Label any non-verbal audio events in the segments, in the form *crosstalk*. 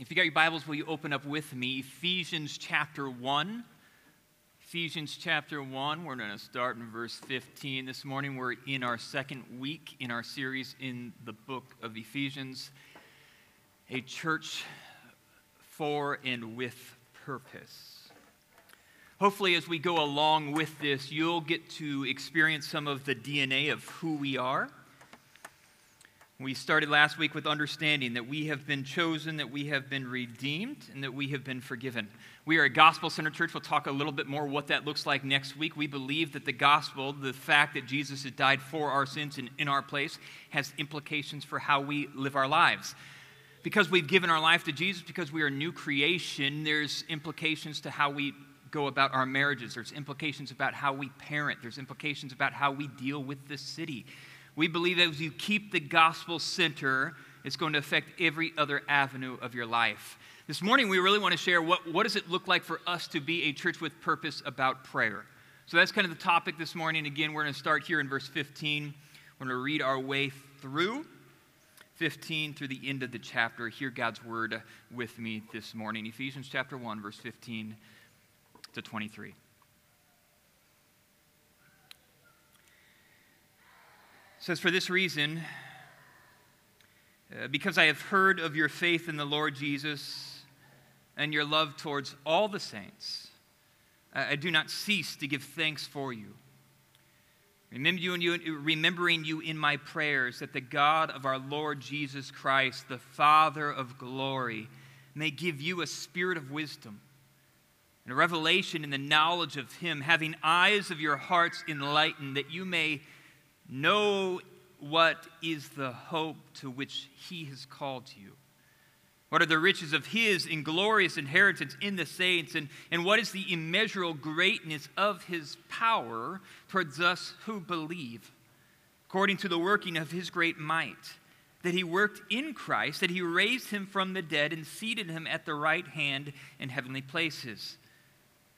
If you got your Bibles, will you open up with me Ephesians chapter 1? Ephesians chapter 1, we're going to start in verse 15. This morning we're in our second week in our series in the book of Ephesians, a church for and with purpose. Hopefully, as we go along with this, you'll get to experience some of the DNA of who we are we started last week with understanding that we have been chosen, that we have been redeemed, and that we have been forgiven. We are a gospel centered church. We'll talk a little bit more what that looks like next week. We believe that the gospel, the fact that Jesus has died for our sins and in our place, has implications for how we live our lives. Because we've given our life to Jesus, because we are a new creation, there's implications to how we go about our marriages. There's implications about how we parent. There's implications about how we deal with the city. We believe that as you keep the gospel center, it's going to affect every other avenue of your life. This morning, we really want to share what, what does it look like for us to be a church with purpose about prayer. So that's kind of the topic this morning. Again, we're going to start here in verse 15. We're going to read our way through 15 through the end of the chapter. Hear God's word with me this morning. Ephesians chapter 1, verse 15 to 23. Says, For this reason, uh, because I have heard of your faith in the Lord Jesus and your love towards all the saints, I, I do not cease to give thanks for you. Remember you, you, remembering you in my prayers, that the God of our Lord Jesus Christ, the Father of glory, may give you a spirit of wisdom and a revelation in the knowledge of Him, having eyes of your hearts enlightened, that you may Know what is the hope to which he has called you. What are the riches of his inglorious inheritance in the saints? And, and what is the immeasurable greatness of his power towards us who believe? According to the working of his great might, that he worked in Christ, that he raised him from the dead and seated him at the right hand in heavenly places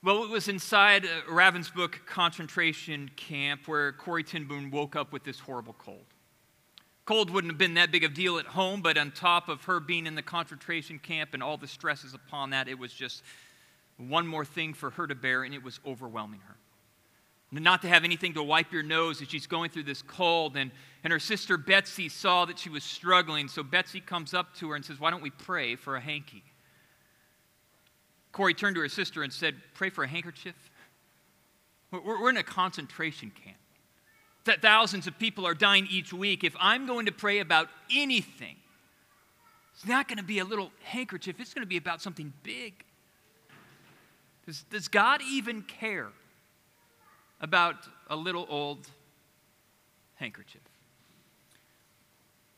Well, it was inside uh, Ravensbrück concentration camp where Corrie ten Boom woke up with this horrible cold. Cold wouldn't have been that big of a deal at home, but on top of her being in the concentration camp and all the stresses upon that, it was just one more thing for her to bear, and it was overwhelming her. Not to have anything to wipe your nose as she's going through this cold, and, and her sister Betsy saw that she was struggling, so Betsy comes up to her and says, Why don't we pray for a hanky? Corrie turned to her sister and said, Pray for a handkerchief. We're in a concentration camp. That thousands of people are dying each week. If I'm going to pray about anything, it's not going to be a little handkerchief, it's going to be about something big. Does, does God even care about a little old handkerchief?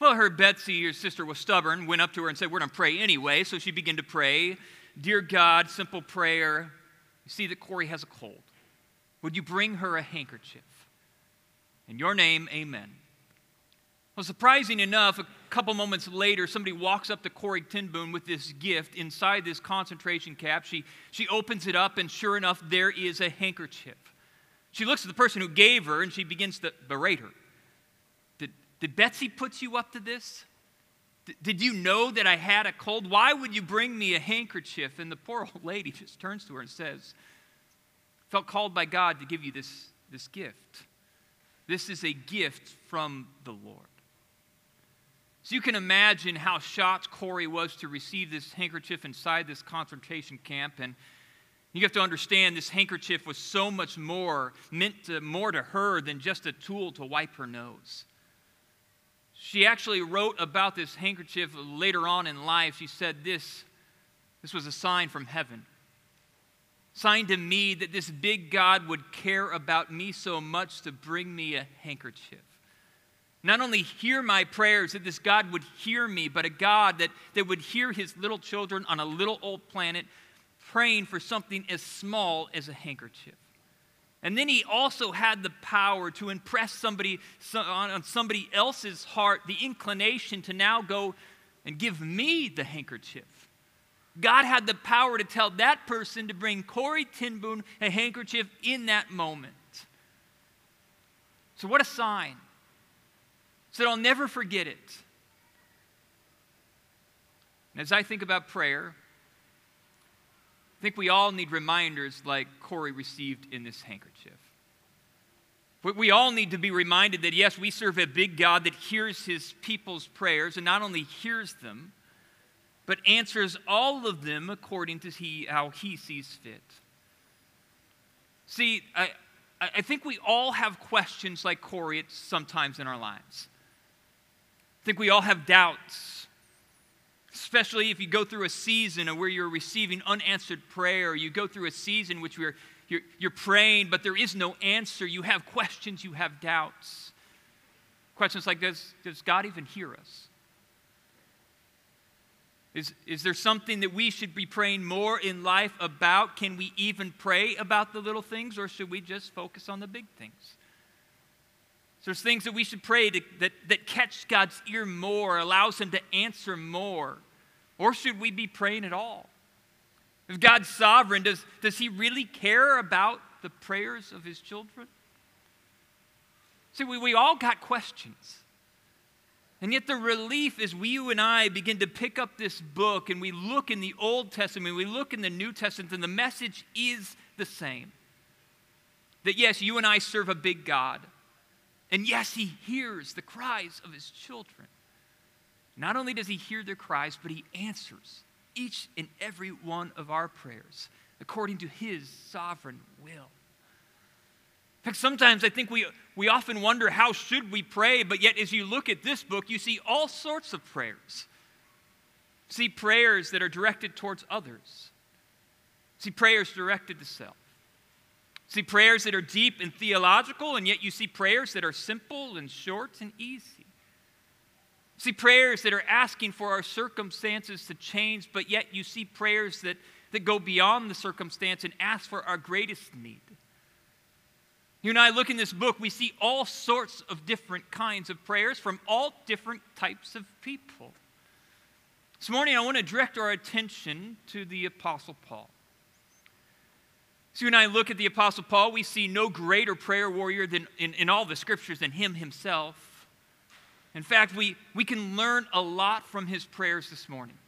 Well, her Betsy, your sister, was stubborn, went up to her and said, We're going to pray anyway. So she began to pray. Dear God, simple prayer. You see that Corrie has a cold. Would you bring her a handkerchief? In your name, amen. Well, surprising enough, a couple moments later, somebody walks up to Corrie ten Boom with this gift inside this concentration cap. She, she opens it up, and sure enough, there is a handkerchief. She looks at the person who gave her and she begins to berate her. Did, did Betsy put you up to this? Did you know that I had a cold? Why would you bring me a handkerchief? And the poor old lady just turns to her and says, Felt called by God to give you this, this gift. This is a gift from the Lord. So you can imagine how shocked Corrie was to receive this handkerchief inside this concentration camp. And you have to understand this handkerchief was so much more, meant to, more to her than just a tool to wipe her nose. She actually wrote about this handkerchief later on in life. She said this this was a sign from heaven. Sign to me that this big God would care about me so much to bring me a handkerchief. Not only hear my prayers, that this God would hear me, but a God that, that would hear his little children on a little old planet praying for something as small as a handkerchief. And then he also had the power to impress somebody on somebody else's heart, the inclination to now go and give me the handkerchief. God had the power to tell that person to bring Corrie ten Boom a handkerchief in that moment. So, what a sign. So, I'll never forget it. And as I think about prayer, I think we all need reminders like Corrie received in this handkerchief. We all need to be reminded that, yes, we serve a big God that hears his people's prayers, and not only hears them, but answers all of them according to he, how he sees fit. See, I, I think we all have questions like Corrie sometimes in our lives. I think we all have doubts especially if you go through a season where you're receiving unanswered prayer, you go through a season which you're, you're, you're praying, but there is no answer. You have questions, you have doubts. Questions like this Does God even hear us? Is, is there something that we should be praying more in life about? Can we even pray about the little things, or should we just focus on the big things? So there's things that we should pray to, that, that catch God's ear more, allows Him to answer more. Or should we be praying at all? If God's sovereign, does, does He really care about the prayers of His children? See, we, we all got questions. And yet, the relief is we, you and I, begin to pick up this book and we look in the Old Testament, we look in the New Testament, and the message is the same. That yes, you and I serve a big God. And yes, he hears the cries of his children. Not only does he hear their cries, but he answers each and every one of our prayers according to his sovereign will. In fact, sometimes I think we, we often wonder how should we pray, but yet as you look at this book, you see all sorts of prayers. See prayers that are directed towards others. See prayers directed to self. See prayers that are deep and theological, and yet you see prayers that are simple and short and easy. See prayers that are asking for our circumstances to change, but yet you see prayers that, that go beyond the circumstance and ask for our greatest need. You and I look in this book, we see all sorts of different kinds of prayers from all different types of people. This morning, I want to direct our attention to the Apostle Paul. So, you and I look at the Apostle Paul, we see no greater prayer warrior than in, in all the scriptures than him himself. In fact, we, we can learn a lot from his prayers this morning.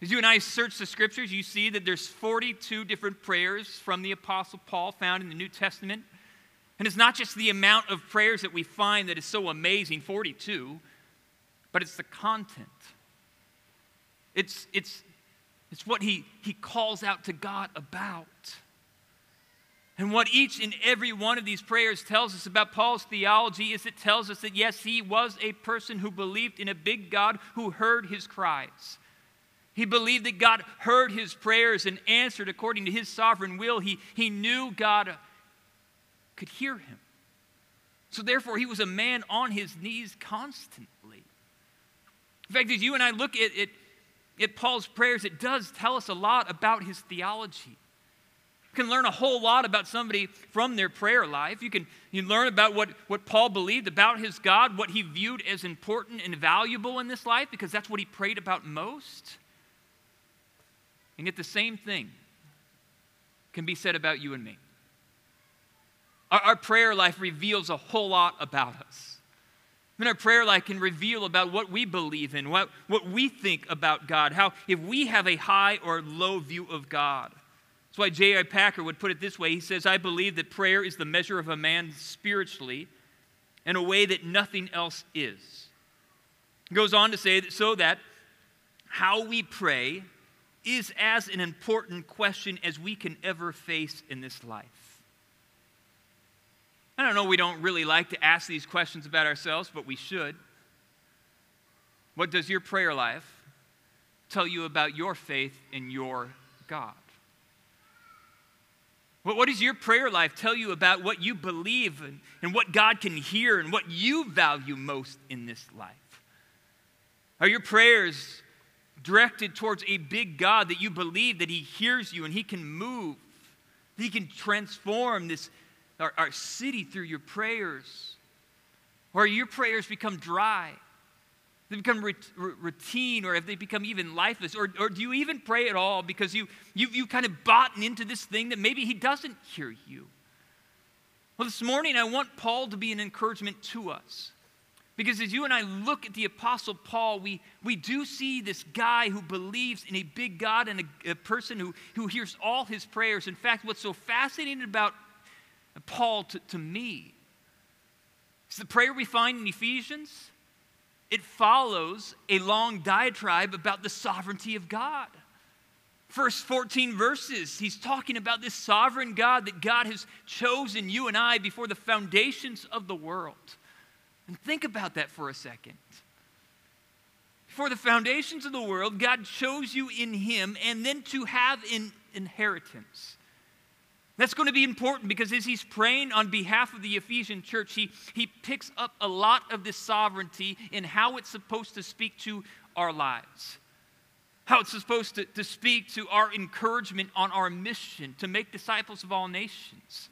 As you and I search the scriptures, you see that there's 42 different prayers from the Apostle Paul found in the New Testament. And it's not just the amount of prayers that we find that is so amazing, 42, but it's the content. It's, it's, it's what he, he calls out to God about. And what each and every one of these prayers tells us about Paul's theology is it tells us that yes, he was a person who believed in a big God who heard his cries. He believed that God heard his prayers and answered according to his sovereign will. He, he knew God could hear him. So, therefore, he was a man on his knees constantly. In fact, as you and I look at, at, at Paul's prayers, it does tell us a lot about his theology. You can learn a whole lot about somebody from their prayer life. You can, you learn about what, what Paul believed about his God, what he viewed as important and valuable in this life, because that's what he prayed about most. And yet, the same thing can be said about you and me. Our, our prayer life reveals a whole lot about us. And our prayer life can reveal about what we believe in, what, what we think about God, how if we have a high or low view of God. That's why J.I. Packer would put it this way. He says, I believe that prayer is the measure of a man spiritually in a way that nothing else is. He goes on to say that so that how we pray is as an important question as we can ever face in this life. I don't know, we don't really like to ask these questions about ourselves, but we should. What does your prayer life tell you about your faith in your God? What what does your prayer life tell you about what you believe and, and what God can hear and what you value most in this life? Are your prayers directed towards a big God, that you believe that He hears you and He can move, He can transform this, our, our city through your prayers? Or your prayers become dry? They become routine, or have they become even lifeless? Or, or do you even pray at all because you, you, you kind of bought into this thing that maybe He doesn't hear you? Well, this morning I want Paul to be an encouragement to us. Because as you and I look at the Apostle Paul, we, we do see this guy who believes in a big God and a, a person who, who hears all his prayers. In fact, what's so fascinating about Paul to, to me is the prayer we find in Ephesians. It follows a long diatribe about the sovereignty of God. First 14 verses, he's talking about this sovereign God that God has chosen you and I before the foundations of the world. And think about that for a second. For the foundations of the world, God chose you in Him and then to have an inheritance. That's going to be important because as he's praying on behalf of the Ephesian church, he, he picks up a lot of this sovereignty in how it's supposed to speak to our lives, how it's supposed to, to speak to our encouragement on our mission to make disciples of all nations.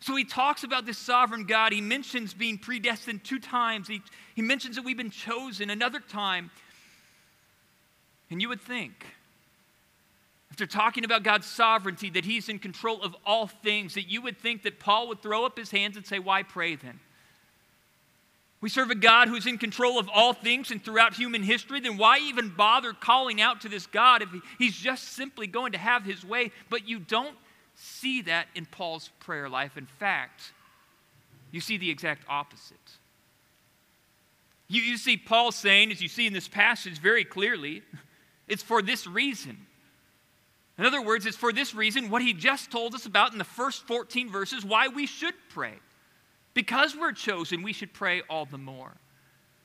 So he talks about this sovereign God. He mentions being predestined two times. He, he mentions that we've been chosen another time. And you would think, after talking about God's sovereignty, that he's in control of all things, that you would think that Paul would throw up his hands and say, Why pray then? We serve a God who's in control of all things and throughout human history, then why even bother calling out to this God if he's just simply going to have his way? But you don't see that in Paul's prayer life. In fact, you see the exact opposite. You, you see Paul saying, as you see in this passage very clearly, *laughs* it's for this reason. In other words, it's for this reason what he just told us about in the first 14 verses why we should pray. Because we're chosen, we should pray all the more.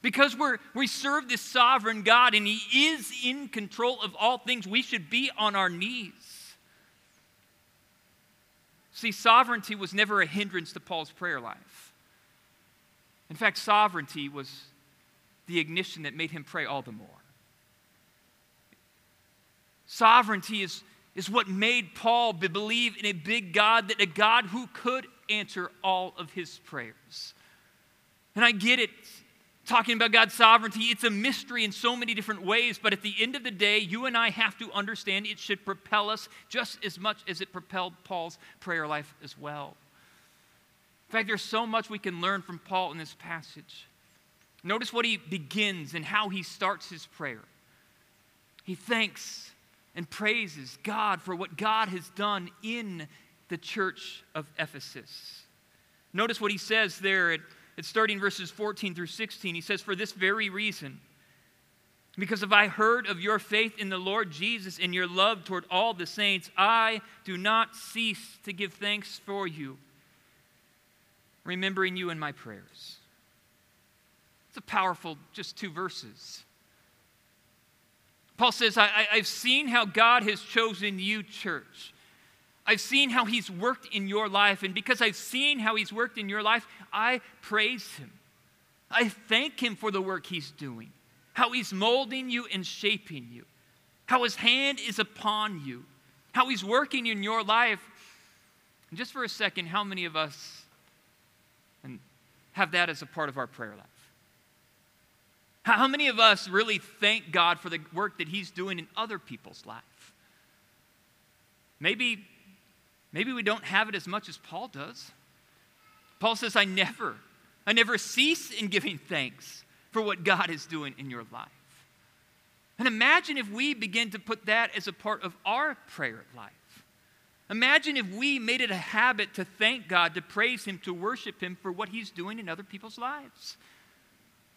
Because we're, we serve this sovereign God and He is in control of all things, we should be on our knees. See, sovereignty was never a hindrance to Paul's prayer life. In fact, sovereignty was the ignition that made him pray all the more. Sovereignty is, is what made Paul believe in a big God, that a God who could answer all of his prayers. And I get it talking about God's sovereignty, it's a mystery in so many different ways, but at the end of the day, you and I have to understand it should propel us just as much as it propelled Paul's prayer life as well. In fact, there's so much we can learn from Paul in this passage. Notice what he begins and how he starts his prayer. He thanks and praises God for what God has done in the church of Ephesus. Notice what he says there at it's starting verses 14 through 16. He says, For this very reason, because if I heard of your faith in the Lord Jesus and your love toward all the saints, I do not cease to give thanks for you, remembering you in my prayers. It's a powerful, just two verses. Paul says, I, have seen how God has chosen you, church. I've seen how he's worked in your life, and because I've seen how he's worked in your life, I praise him. I thank him for the work he's doing, how he's molding you and shaping you, how his hand is upon you, how he's working in your life. And just for a second, how many of us have that as a part of our prayer life? How many of us really thank God for the work that he's doing in other people's life? Maybe Maybe we don't have it as much as Paul does. Paul says, I never, I never cease in giving thanks for what God is doing in your life. And imagine if we begin to put that as a part of our prayer life. Imagine if we made it a habit to thank God, to praise Him, to worship Him for what He's doing in other people's lives.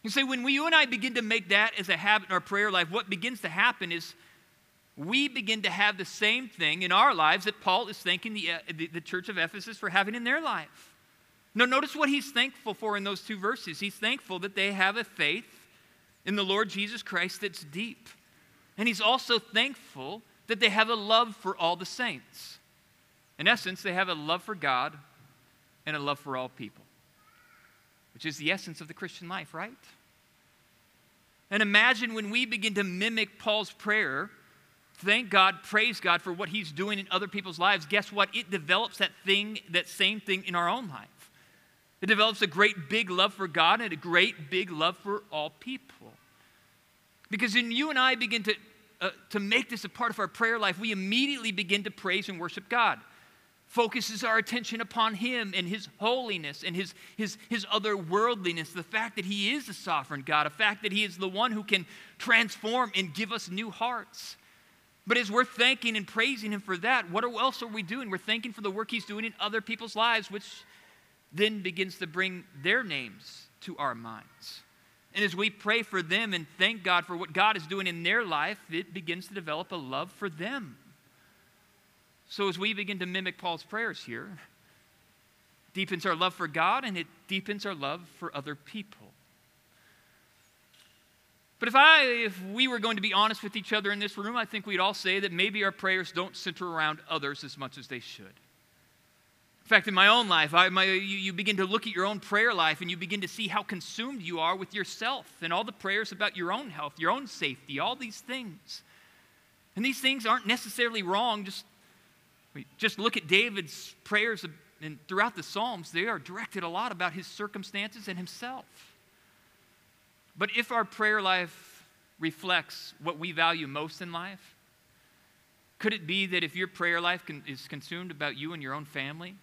You see, when we, you and I begin to make that as a habit in our prayer life, what begins to happen is we begin to have the same thing in our lives that Paul is thanking the, uh, the, the, church of Ephesus for having in their life. Now, notice what he's thankful for in those two verses. He's thankful that they have a faith in the Lord Jesus Christ that's deep. And he's also thankful that they have a love for all the saints. In essence, they have a love for God and a love for all people, which is the essence of the Christian life, right? And imagine when we begin to mimic Paul's prayer, thank God, praise God for what he's doing in other people's lives. Guess what? It develops that thing, that same thing in our own life. It develops a great big love for God and a great big love for all people. Because when you and I begin to, uh, to make this a part of our prayer life, we immediately begin to praise and worship God focuses our attention upon Him and His holiness and His, His, His otherworldliness, the fact that He is the sovereign God, a fact that He is the one who can transform and give us new hearts. But as we're thanking and praising Him for that, what else are we doing? We're thanking for the work He's doing in other people's lives, which then begins to bring their names to our minds. And as we pray for them and thank God for what God is doing in their life, it begins to develop a love for them. So as we begin to mimic Paul's prayers here, deepens our love for God and it deepens our love for other people. But if I if we were going to be honest with each other in this room, I think we'd all say that maybe our prayers don't center around others as much as they should. In fact, in my own life, I, my, you, you begin to look at your own prayer life and you begin to see how consumed you are with yourself and all the prayers about your own health, your own safety, all these things. And these things aren't necessarily wrong, just we just look at David's prayers and throughout the Psalms, they are directed a lot about his circumstances and himself. But if our prayer life reflects what we value most in life, could it be that if your prayer life can, is consumed about you and your own family,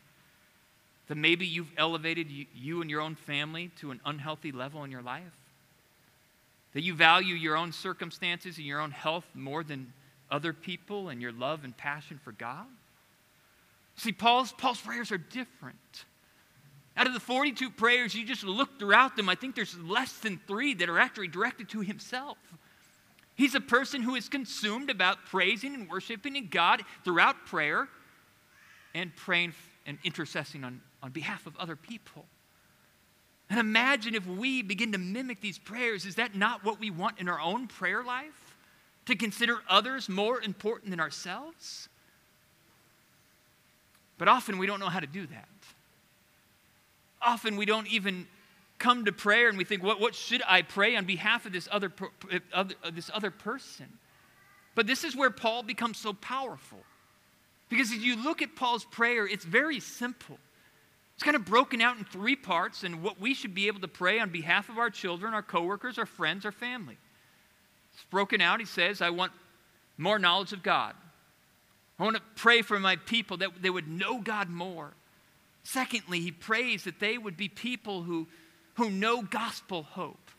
that maybe you've elevated you, you and your own family to an unhealthy level in your life? That you value your own circumstances and your own health more than other people and your love and passion for God? See, Paul's, Paul's prayers are different. Out of the 42 prayers, you just look throughout them, I think there's less than three that are actually directed to himself. He's a person who is consumed about praising and worshiping God throughout prayer and praying and intercessing on, on behalf of other people. And imagine if we begin to mimic these prayers, is that not what we want in our own prayer life? To consider others more important than ourselves? But often we don't know how to do that. Often we don't even come to prayer and we think, what, what should I pray on behalf of this other, other, uh, this other person? But this is where Paul becomes so powerful. Because if you look at Paul's prayer, it's very simple. It's kind of broken out in three parts and what we should be able to pray on behalf of our children, our coworkers, our friends, our family. It's broken out. He says, I want more knowledge of God. I want to pray for my people that they would know God more. Secondly, he prays that they would be people who, who know gospel hope,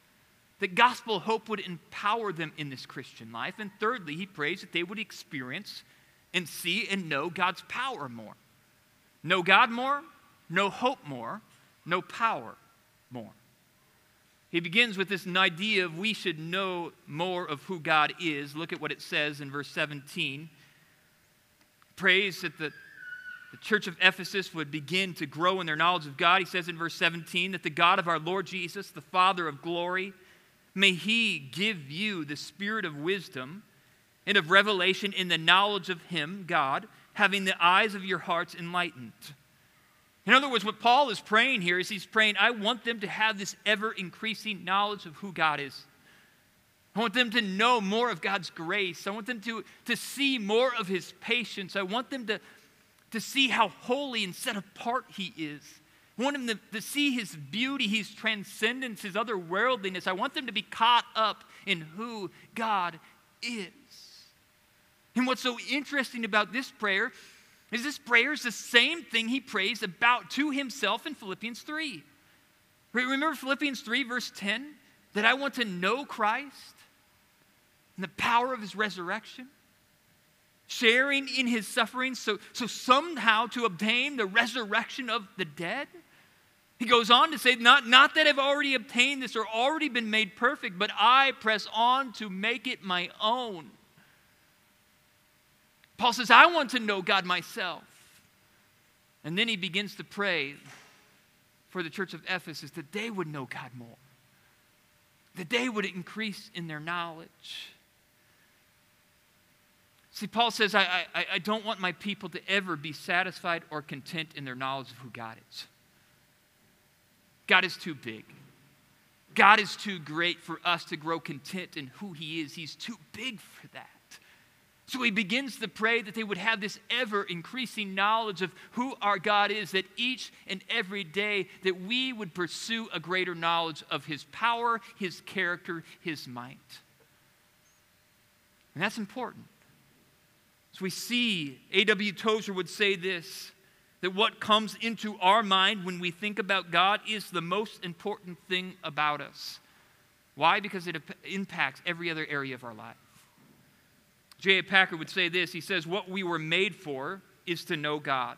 that gospel hope would empower them in this Christian life. And thirdly, he prays that they would experience and see and know God's power more. Know God more, know hope more, know power more. He begins with this idea of we should know more of who God is. Look at what it says in verse 17 prays that the, the church of Ephesus would begin to grow in their knowledge of God. He says in verse 17 that the God of our Lord Jesus, the Father of glory, may he give you the spirit of wisdom and of revelation in the knowledge of him, God, having the eyes of your hearts enlightened. In other words, what Paul is praying here is he's praying, I want them to have this ever increasing knowledge of who God is. I want them to know more of God's grace. I want them to, to see more of His patience. I want them to, to see how holy and set apart He is. I want them to, to see His beauty, His transcendence, His otherworldliness. I want them to be caught up in who God is. And what's so interesting about this prayer is this prayer is the same thing he prays about to himself in Philippians 3. Remember Philippians 3, verse 10? That I want to know Christ and the power of his resurrection, sharing in his sufferings, so, so somehow to obtain the resurrection of the dead. He goes on to say, not, not that I've already obtained this or already been made perfect, but I press on to make it my own. Paul says, I want to know God myself. And then he begins to pray for the church of Ephesus that they would know God more, that they would increase in their knowledge. See, Paul says, I, I, I don't want my people to ever be satisfied or content in their knowledge of who God is. God is too big. God is too great for us to grow content in who He is. He's too big for that. So he begins to pray that they would have this ever increasing knowledge of who our God is, that each and every day that we would pursue a greater knowledge of his power, his character, his might. And that's important. So we see A.W. Tozer would say this that what comes into our mind when we think about God is the most important thing about us. Why? Because it impacts every other area of our life. J.I. Packer would say this He says, What we were made for is to know God.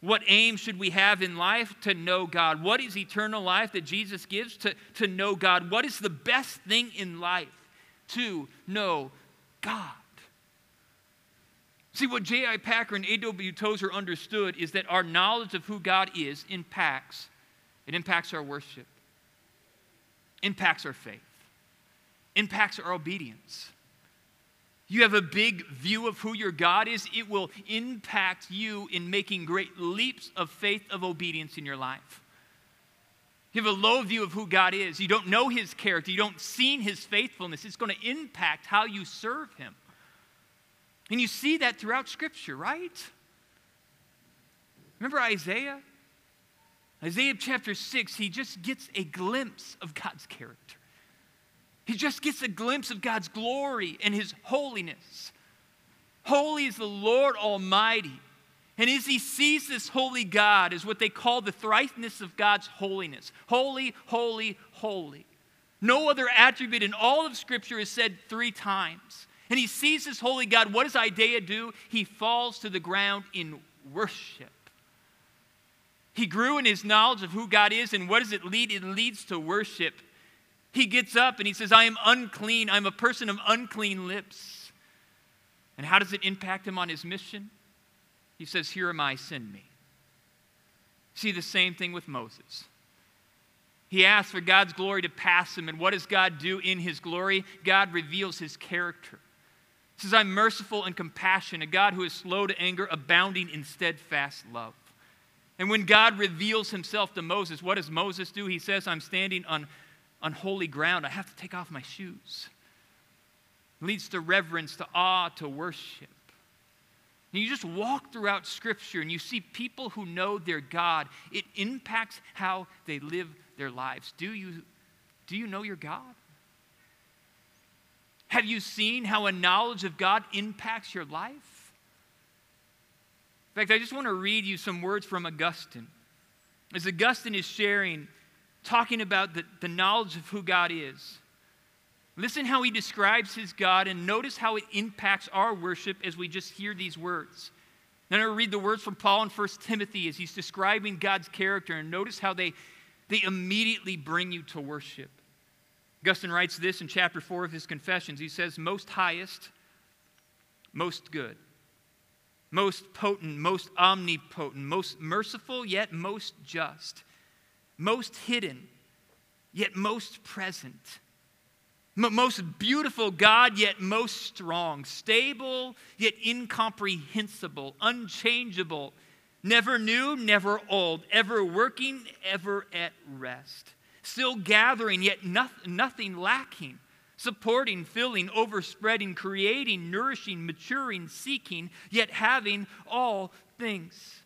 What aim should we have in life? To know God. What is eternal life that Jesus gives? To, to know God. What is the best thing in life? To know God. See, what J.I. Packer and A.W. Tozer understood is that our knowledge of who God is impacts, it impacts our worship, impacts our faith, impacts our obedience you have a big view of who your God is, it will impact you in making great leaps of faith, of obedience in your life. You have a low view of who God is, you don't know his character, you don't see his faithfulness, it's going to impact how you serve him. And you see that throughout Scripture, right? Remember Isaiah? Isaiah chapter 6, he just gets a glimpse of God's character. He just gets a glimpse of God's glory and His holiness. Holy is the Lord Almighty. And as he sees this holy God, is what they call the thriceness of God's holiness holy, holy, holy. No other attribute in all of Scripture is said three times. And he sees this holy God. What does Isaiah do? He falls to the ground in worship. He grew in his knowledge of who God is, and what does it lead? It leads to worship. He gets up and he says, I am unclean. I'm a person of unclean lips. And how does it impact him on his mission? He says, Here am I, send me. See the same thing with Moses. He asks for God's glory to pass him. And what does God do in his glory? God reveals his character. Says, I'm merciful and compassionate, a God who is slow to anger, abounding in steadfast love. And when God reveals himself to Moses, what does Moses do? He says, I'm standing on on holy ground. I have to take off my shoes. It leads to reverence, to awe, to worship. And you just walk throughout Scripture and you see people who know their God. It impacts how they live their lives. Do you, do you know your God? Have you seen how a knowledge of God impacts your life? In fact, I just want to read you some words from Augustine. As Augustine is sharing talking about the, the knowledge of who God is. Listen how he describes his God and notice how it impacts our worship as we just hear these words. Then I read the words from Paul in 1 Timothy as he's describing God's character and notice how they, they immediately bring you to worship. Augustine writes this in chapter 4 of his Confessions. He says, Most highest, most good, most potent, most omnipotent, most merciful, yet most just most hidden, yet most present. Most beautiful God, yet most strong, stable, yet incomprehensible, unchangeable, never new, never old, ever working, ever at rest, still gathering, yet nothing, nothing lacking, supporting, filling, overspreading, creating, nourishing, maturing, seeking, yet having all things.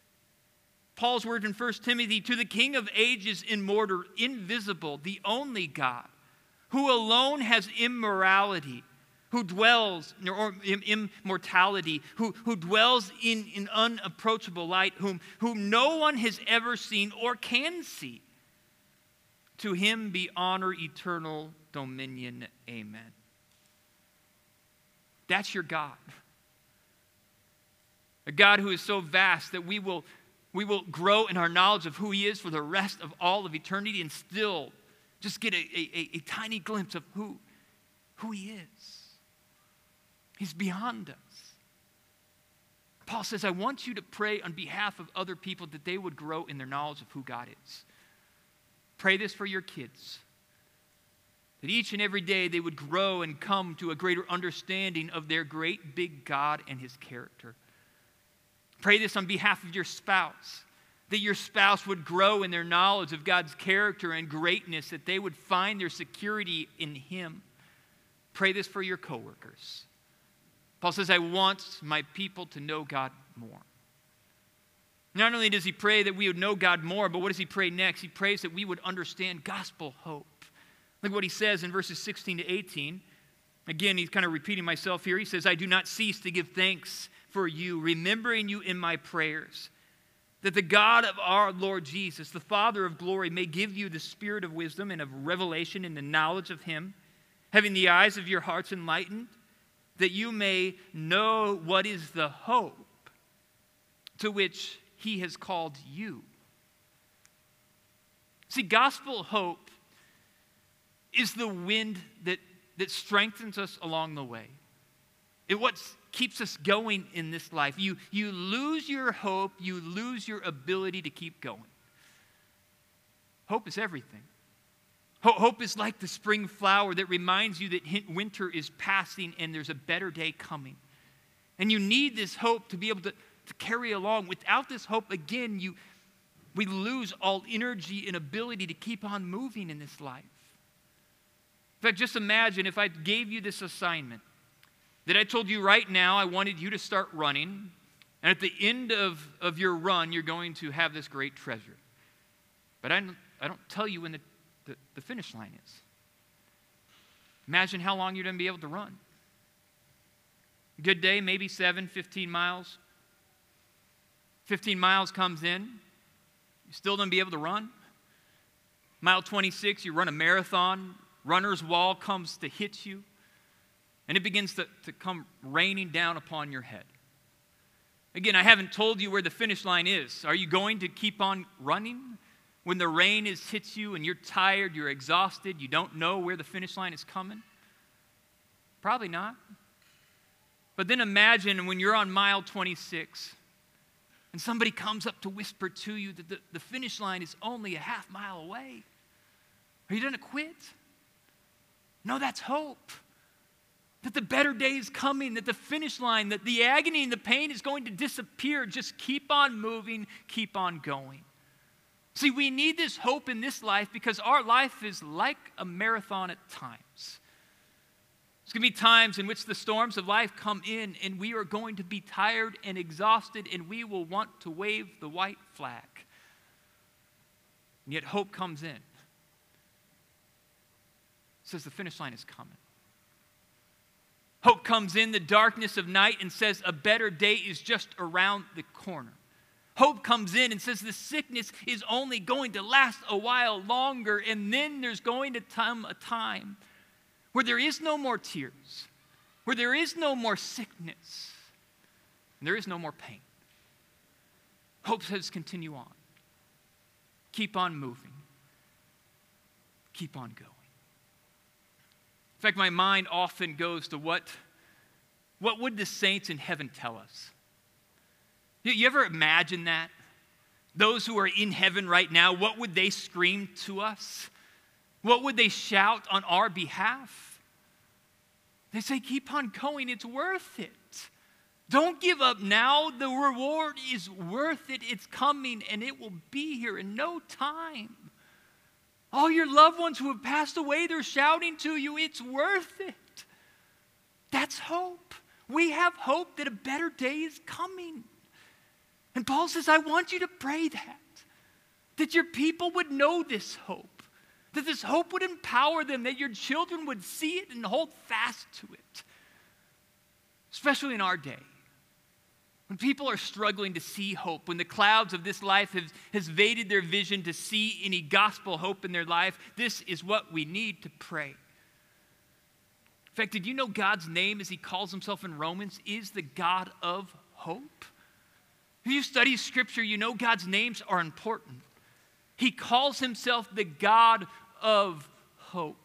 Paul's word in 1 Timothy to the King of ages, immortal, invisible, the only God, who alone has immorality, who dwells, or immortality, who, who dwells in, in unapproachable light, whom, whom no one has ever seen or can see. To him be honor, eternal dominion. Amen. That's your God. A God who is so vast that we will we will grow in our knowledge of who He is for the rest of all of eternity and still just get a, a, a tiny glimpse of who, who He is. He's beyond us. Paul says, I want you to pray on behalf of other people that they would grow in their knowledge of who God is. Pray this for your kids. That each and every day they would grow and come to a greater understanding of their great big God and his character. Pray this on behalf of your spouse, that your spouse would grow in their knowledge of God's character and greatness, that they would find their security in Him. Pray this for your coworkers. Paul says, I want my people to know God more. Not only does he pray that we would know God more, but what does he pray next? He prays that we would understand gospel hope. Look what he says in verses 16 to 18. Again, he's kind of repeating myself here. He says, I do not cease to give thanks for you, remembering you in my prayers, that the God of our Lord Jesus, the Father of glory, may give you the spirit of wisdom and of revelation in the knowledge of him, having the eyes of your hearts enlightened, that you may know what is the hope to which he has called you. See, gospel hope is the wind that, that strengthens us along the way. It what keeps us going in this life. You, you lose your hope, you lose your ability to keep going. Hope is everything. Hope is like the spring flower that reminds you that winter is passing and there's a better day coming. And you need this hope to be able to, to carry along. Without this hope, again, you, we lose all energy and ability to keep on moving in this life. In fact, just imagine if I gave you this assignment that I told you right now I wanted you to start running, and at the end of, of your run, you're going to have this great treasure. But I don't, I don't tell you when the, the, the finish line is. Imagine how long you're going to be able to run. Good day, maybe 7, 15 miles. 15 miles comes in, you still don't be able to run. Mile 26, you run a marathon, runner's wall comes to hit you, and it begins to, to come raining down upon your head. Again, I haven't told you where the finish line is. Are you going to keep on running? When the rain is hits you and you're tired, you're exhausted, you don't know where the finish line is coming? Probably not. But then imagine when you're on mile 26 and somebody comes up to whisper to you that the, the finish line is only a half mile away. Are you going to quit? No, that's hope. That the better day is coming, that the finish line, that the agony and the pain is going to disappear. Just keep on moving, keep on going. See, we need this hope in this life because our life is like a marathon at times. There's going to be times in which the storms of life come in and we are going to be tired and exhausted and we will want to wave the white flag. And yet hope comes in. It says the finish line is coming. Hope comes in the darkness of night and says a better day is just around the corner. Hope comes in and says the sickness is only going to last a while longer, and then there's going to come a time where there is no more tears, where there is no more sickness, and there is no more pain. Hope says continue on. Keep on moving. Keep on going. In fact, my mind often goes to what, what would the saints in heaven tell us? You, you ever imagine that? Those who are in heaven right now, what would they scream to us? What would they shout on our behalf? They say, Keep on going, it's worth it. Don't give up now. The reward is worth it. It's coming and it will be here in no time. All your loved ones who have passed away, they're shouting to you, It's worth it. That's hope. We have hope that a better day is coming. And Paul says, I want you to pray that, that your people would know this hope that this hope would empower them, that your children would see it and hold fast to it. Especially in our day. When people are struggling to see hope, when the clouds of this life have, has evaded their vision to see any gospel hope in their life, this is what we need to pray. In fact, did you know God's name, as he calls himself in Romans, is the God of hope? If you study scripture, you know God's names are important. He calls himself the God of hope.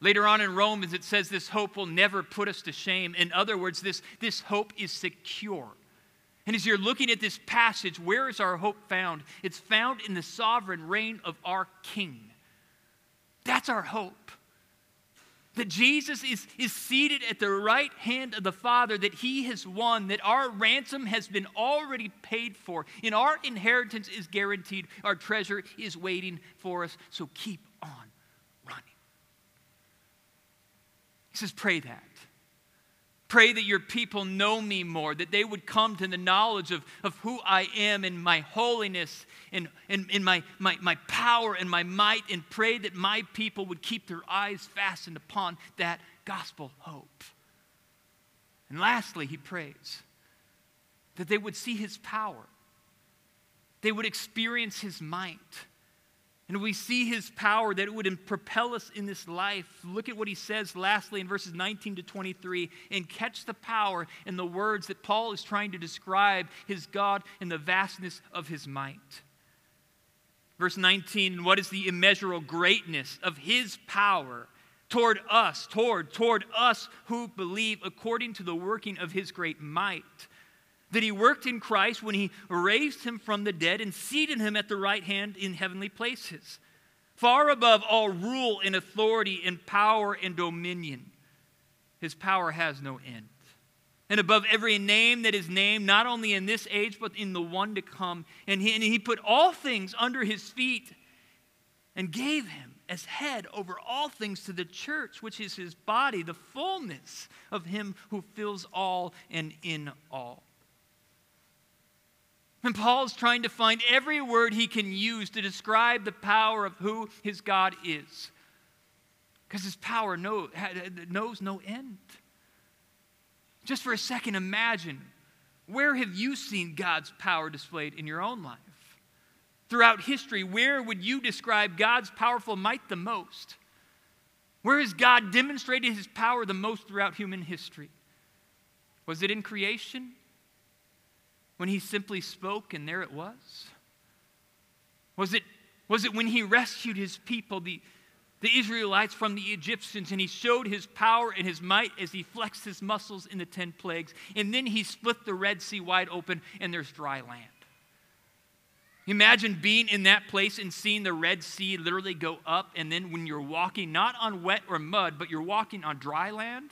Later on in Romans, it says this hope will never put us to shame. In other words, this, this hope is secure. And as you're looking at this passage, where is our hope found? It's found in the sovereign reign of our King. That's our hope. That Jesus is, is seated at the right hand of the Father, that he has won, that our ransom has been already paid for, and our inheritance is guaranteed, our treasure is waiting for us. So keep on running. He says, Pray that. Pray that your people know me more, that they would come to the knowledge of, of who I am and my holiness and, and, and my, my, my power and my might, and pray that my people would keep their eyes fastened upon that gospel hope. And lastly, he prays that they would see his power, they would experience his might and we see his power that it would propel us in this life. Look at what he says lastly in verses 19 to 23 and catch the power in the words that Paul is trying to describe his God and the vastness of his might. Verse 19, what is the immeasurable greatness of his power toward us, toward, toward us who believe according to the working of his great might? that he worked in Christ when he raised him from the dead and seated him at the right hand in heavenly places, far above all rule and authority and power and dominion. His power has no end. And above every name that is named, not only in this age, but in the one to come. And he, and he put all things under his feet and gave him as head over all things to the church, which is his body, the fullness of him who fills all and in all. And Paul's trying to find every word he can use to describe the power of who his God is. Because his power knows, knows no end. Just for a second, imagine where have you seen God's power displayed in your own life? Throughout history, where would you describe God's powerful might the most? Where has God demonstrated his power the most throughout human history? Was it in creation? when he simply spoke and there it was? Was it, was it when he rescued his people, the, the Israelites, from the Egyptians, and he showed his power and his might as he flexed his muscles in the 10 plagues? And then he split the Red Sea wide open and there's dry land. Imagine being in that place and seeing the Red Sea literally go up, and then when you're walking, not on wet or mud, but you're walking on dry land.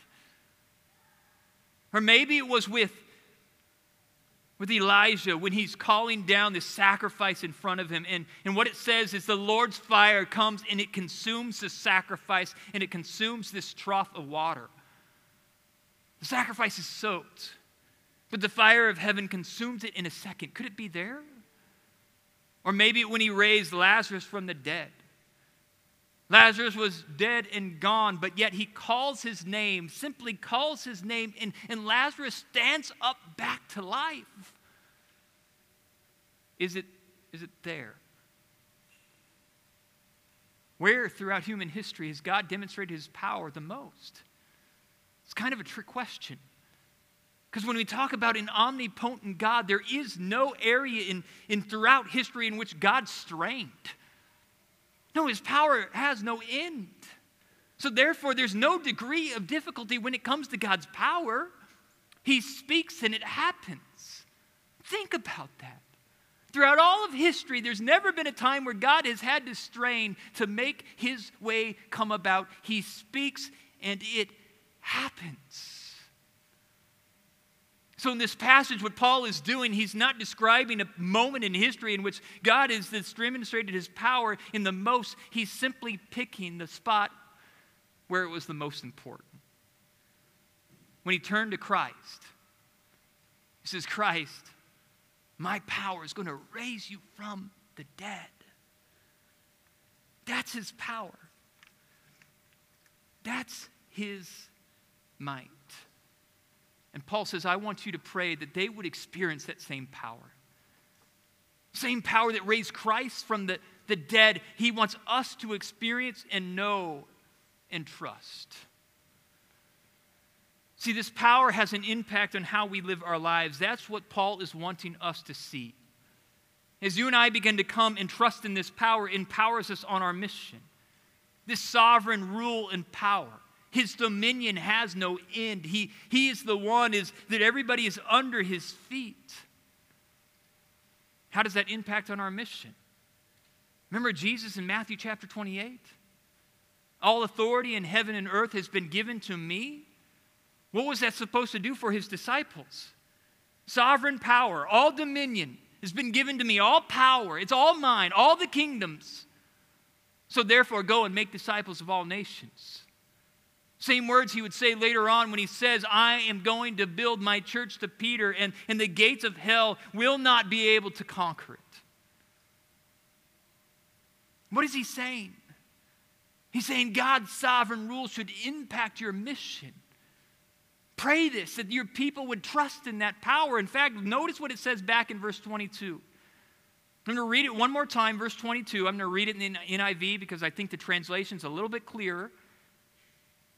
Or maybe it was with with Elijah when he's calling down this sacrifice in front of him. And, and what it says is the Lord's fire comes and it consumes the sacrifice and it consumes this trough of water. The sacrifice is soaked, but the fire of heaven consumes it in a second. Could it be there? Or maybe when he raised Lazarus from the dead. Lazarus was dead and gone, but yet he calls his name, simply calls his name, and, and Lazarus stands up back to life. Is it, is it there? Where throughout human history has God demonstrated his power the most? It's kind of a trick question. Because when we talk about an omnipotent God, there is no area in, in throughout history in which God strained. No, his power has no end. So, therefore, there's no degree of difficulty when it comes to God's power. He speaks and it happens. Think about that. Throughout all of history, there's never been a time where God has had to strain to make his way come about. He speaks and it happens. So, in this passage, what Paul is doing, he's not describing a moment in history in which God has demonstrated his power in the most. He's simply picking the spot where it was the most important. When he turned to Christ, he says, Christ, my power is going to raise you from the dead. That's his power. That's his might. And Paul says, I want you to pray that they would experience that same power. Same power that raised Christ from the, the dead, he wants us to experience and know and trust. See, this power has an impact on how we live our lives. That's what Paul is wanting us to see. As you and I begin to come and trust in this power, empowers us on our mission. This sovereign rule and power. His dominion has no end. He, he is the one is, that everybody is under his feet. How does that impact on our mission? Remember Jesus in Matthew chapter 28? All authority in heaven and earth has been given to me. What was that supposed to do for his disciples? Sovereign power, all dominion has been given to me, all power, it's all mine, all the kingdoms. So therefore, go and make disciples of all nations. Same words he would say later on when he says, I am going to build my church to Peter, and, and the gates of hell will not be able to conquer it. What is he saying? He's saying God's sovereign rule should impact your mission. Pray this, that your people would trust in that power. In fact, notice what it says back in verse 22. I'm going to read it one more time, verse 22. I'm going to read it in the NIV because I think the translation's a little bit clearer.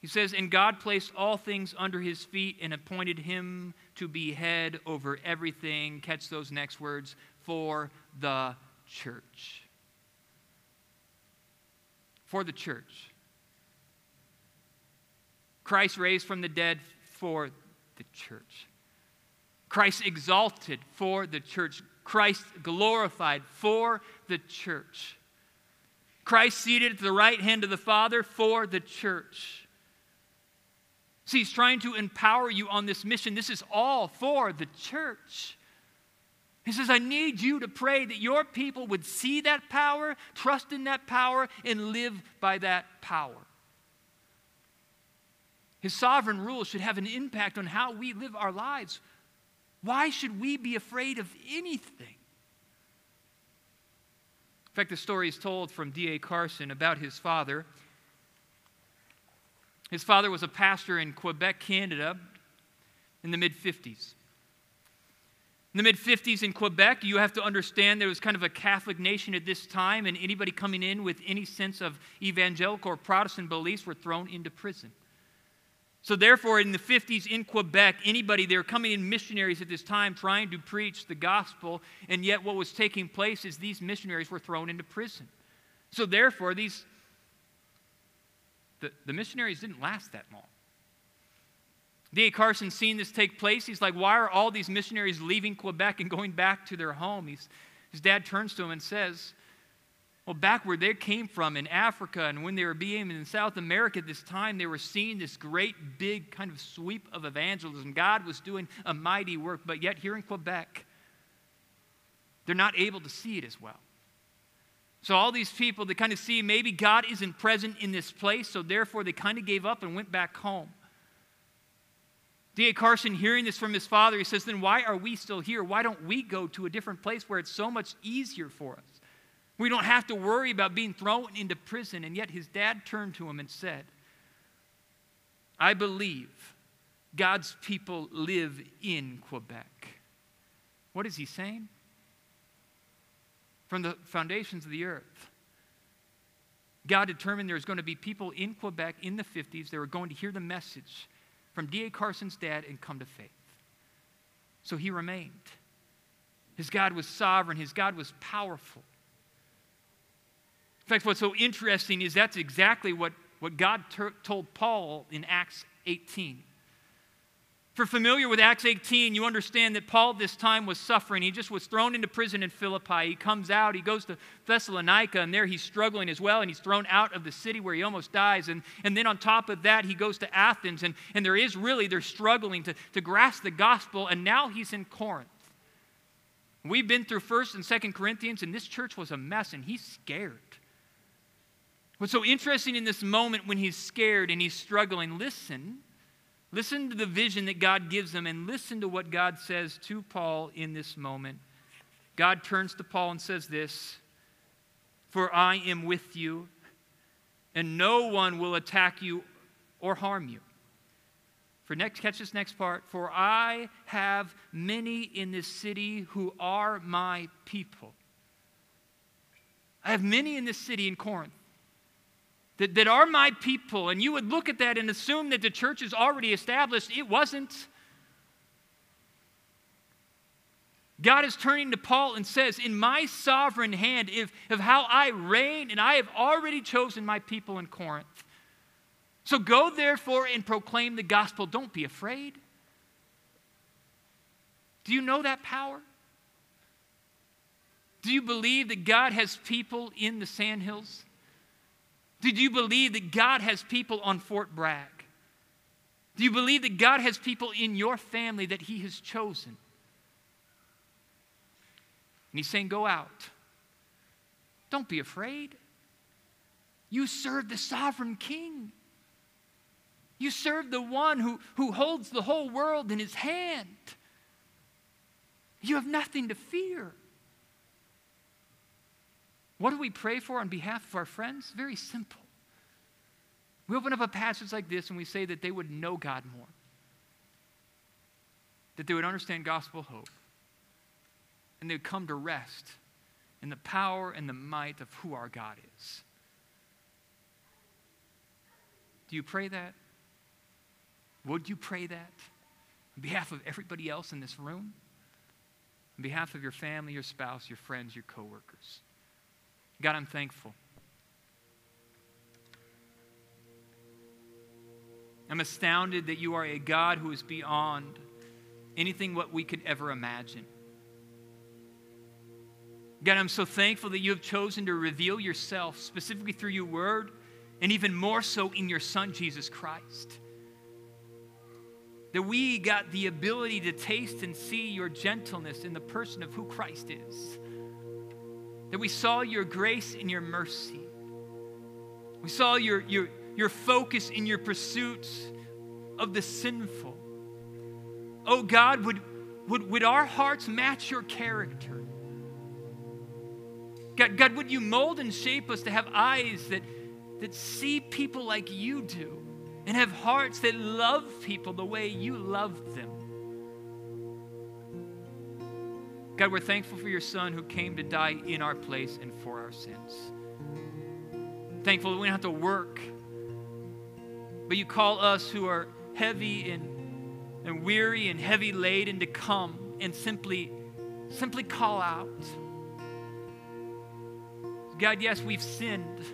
He says, And God placed all things under his feet and appointed him to be head over everything. Catch those next words for the church. For the church. Christ raised from the dead for the church. Christ exalted for the church. Christ glorified for the church. Christ seated at the right hand of the Father for the church. See, he's trying to empower you on this mission. This is all for the church. He says, I need you to pray that your people would see that power, trust in that power, and live by that power. His sovereign rule should have an impact on how we live our lives. Why should we be afraid of anything? In fact, the story is told from D.A. Carson about his father. His father was a pastor in Quebec, Canada, in the mid 50s. In the mid 50s in Quebec, you have to understand there was kind of a Catholic nation at this time, and anybody coming in with any sense of evangelical or Protestant beliefs were thrown into prison. So, therefore, in the 50s in Quebec, anybody, they were coming in missionaries at this time trying to preach the gospel, and yet what was taking place is these missionaries were thrown into prison. So, therefore, these the, the missionaries didn't last that long. D.A. Carson seeing this take place. He's like, why are all these missionaries leaving Quebec and going back to their home? He's, his dad turns to him and says, well, back where they came from in Africa and when they were being in South America at this time, they were seeing this great big kind of sweep of evangelism. God was doing a mighty work, but yet here in Quebec, they're not able to see it as well. So, all these people, they kind of see maybe God isn't present in this place, so therefore they kind of gave up and went back home. D.A. Carson, hearing this from his father, he says, Then why are we still here? Why don't we go to a different place where it's so much easier for us? We don't have to worry about being thrown into prison. And yet his dad turned to him and said, I believe God's people live in Quebec. What is he saying? From the foundations of the earth. God determined there was going to be people in Quebec in the 50s that were going to hear the message from D.A. Carson's dad and come to faith. So he remained. His God was sovereign, his God was powerful. In fact, what's so interesting is that's exactly what, what God ter- told Paul in Acts 18. If you're familiar with Acts 18, you understand that Paul this time was suffering. He just was thrown into prison in Philippi. He comes out, he goes to Thessalonica, and there he's struggling as well, and he's thrown out of the city where he almost dies. And, and then on top of that, he goes to Athens, and, and there is really, they're struggling to, to grasp the gospel, and now he's in Corinth. We've been through 1st and 2nd Corinthians, and this church was a mess, and he's scared. What's so interesting in this moment when he's scared and he's struggling, listen Listen to the vision that God gives them and listen to what God says to Paul in this moment. God turns to Paul and says this For I am with you, and no one will attack you or harm you. For next, catch this next part. For I have many in this city who are my people. I have many in this city in Corinth that, that are my people, and you would look at that and assume that the church is already established. It wasn't. God is turning to Paul and says, In my sovereign hand, if, of how I reign, and I have already chosen my people in Corinth. So go therefore and proclaim the gospel. Don't be afraid. Do you know that power? Do you believe that God has people in the sandhills? Do you believe that God has people on Fort Bragg? Do you believe that God has people in your family that He has chosen? And He's saying, Go out. Don't be afraid. You serve the sovereign King. You serve the one who, who holds the whole world in his hand. You have nothing to fear. What do we pray for on behalf of our friends? Very simple. We open up a passage like this and we say that they would know God more, that they would understand gospel hope, and they would come to rest in the power and the might of who our God is. Do you pray that? Would you pray that on behalf of everybody else in this room? On behalf of your family, your spouse, your friends, your coworkers? God, I'm thankful. I'm astounded that you are a God who is beyond anything what we could ever imagine. God, I'm so thankful that you have chosen to reveal yourself specifically through your word and even more so in your Son, Jesus Christ. That we got the ability to taste and see your gentleness in the person of who Christ is. That we saw your grace and your mercy. We saw your, your, your focus in your pursuit of the sinful. Oh God, would, would, would our hearts match your character? God, God, would you mold and shape us to have eyes that, that see people like you do and have hearts that love people the way you love them? God, we're thankful for your Son who came to die in our place and for our sins. Thankful that we don't have to work, but you call us who are heavy and, and weary and heavy laden to come and simply, simply call out. God, yes, we've sinned.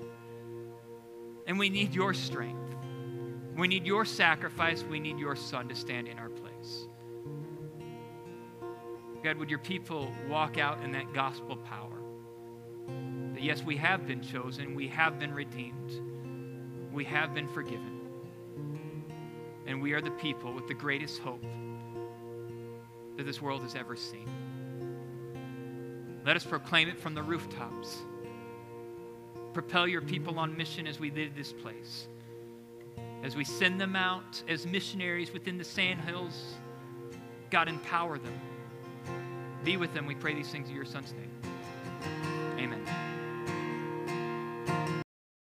And we need your strength. We need your sacrifice. We need your son to stand in our place. God, would your people walk out in that gospel power? That yes, we have been chosen, we have been redeemed, we have been forgiven. And we are the people with the greatest hope that this world has ever seen. Let us proclaim it from the rooftops propel your people on mission as we leave this place. As we send them out as missionaries within the sandhills, God, empower them. Be with them. We pray these things in your son's name. Amen.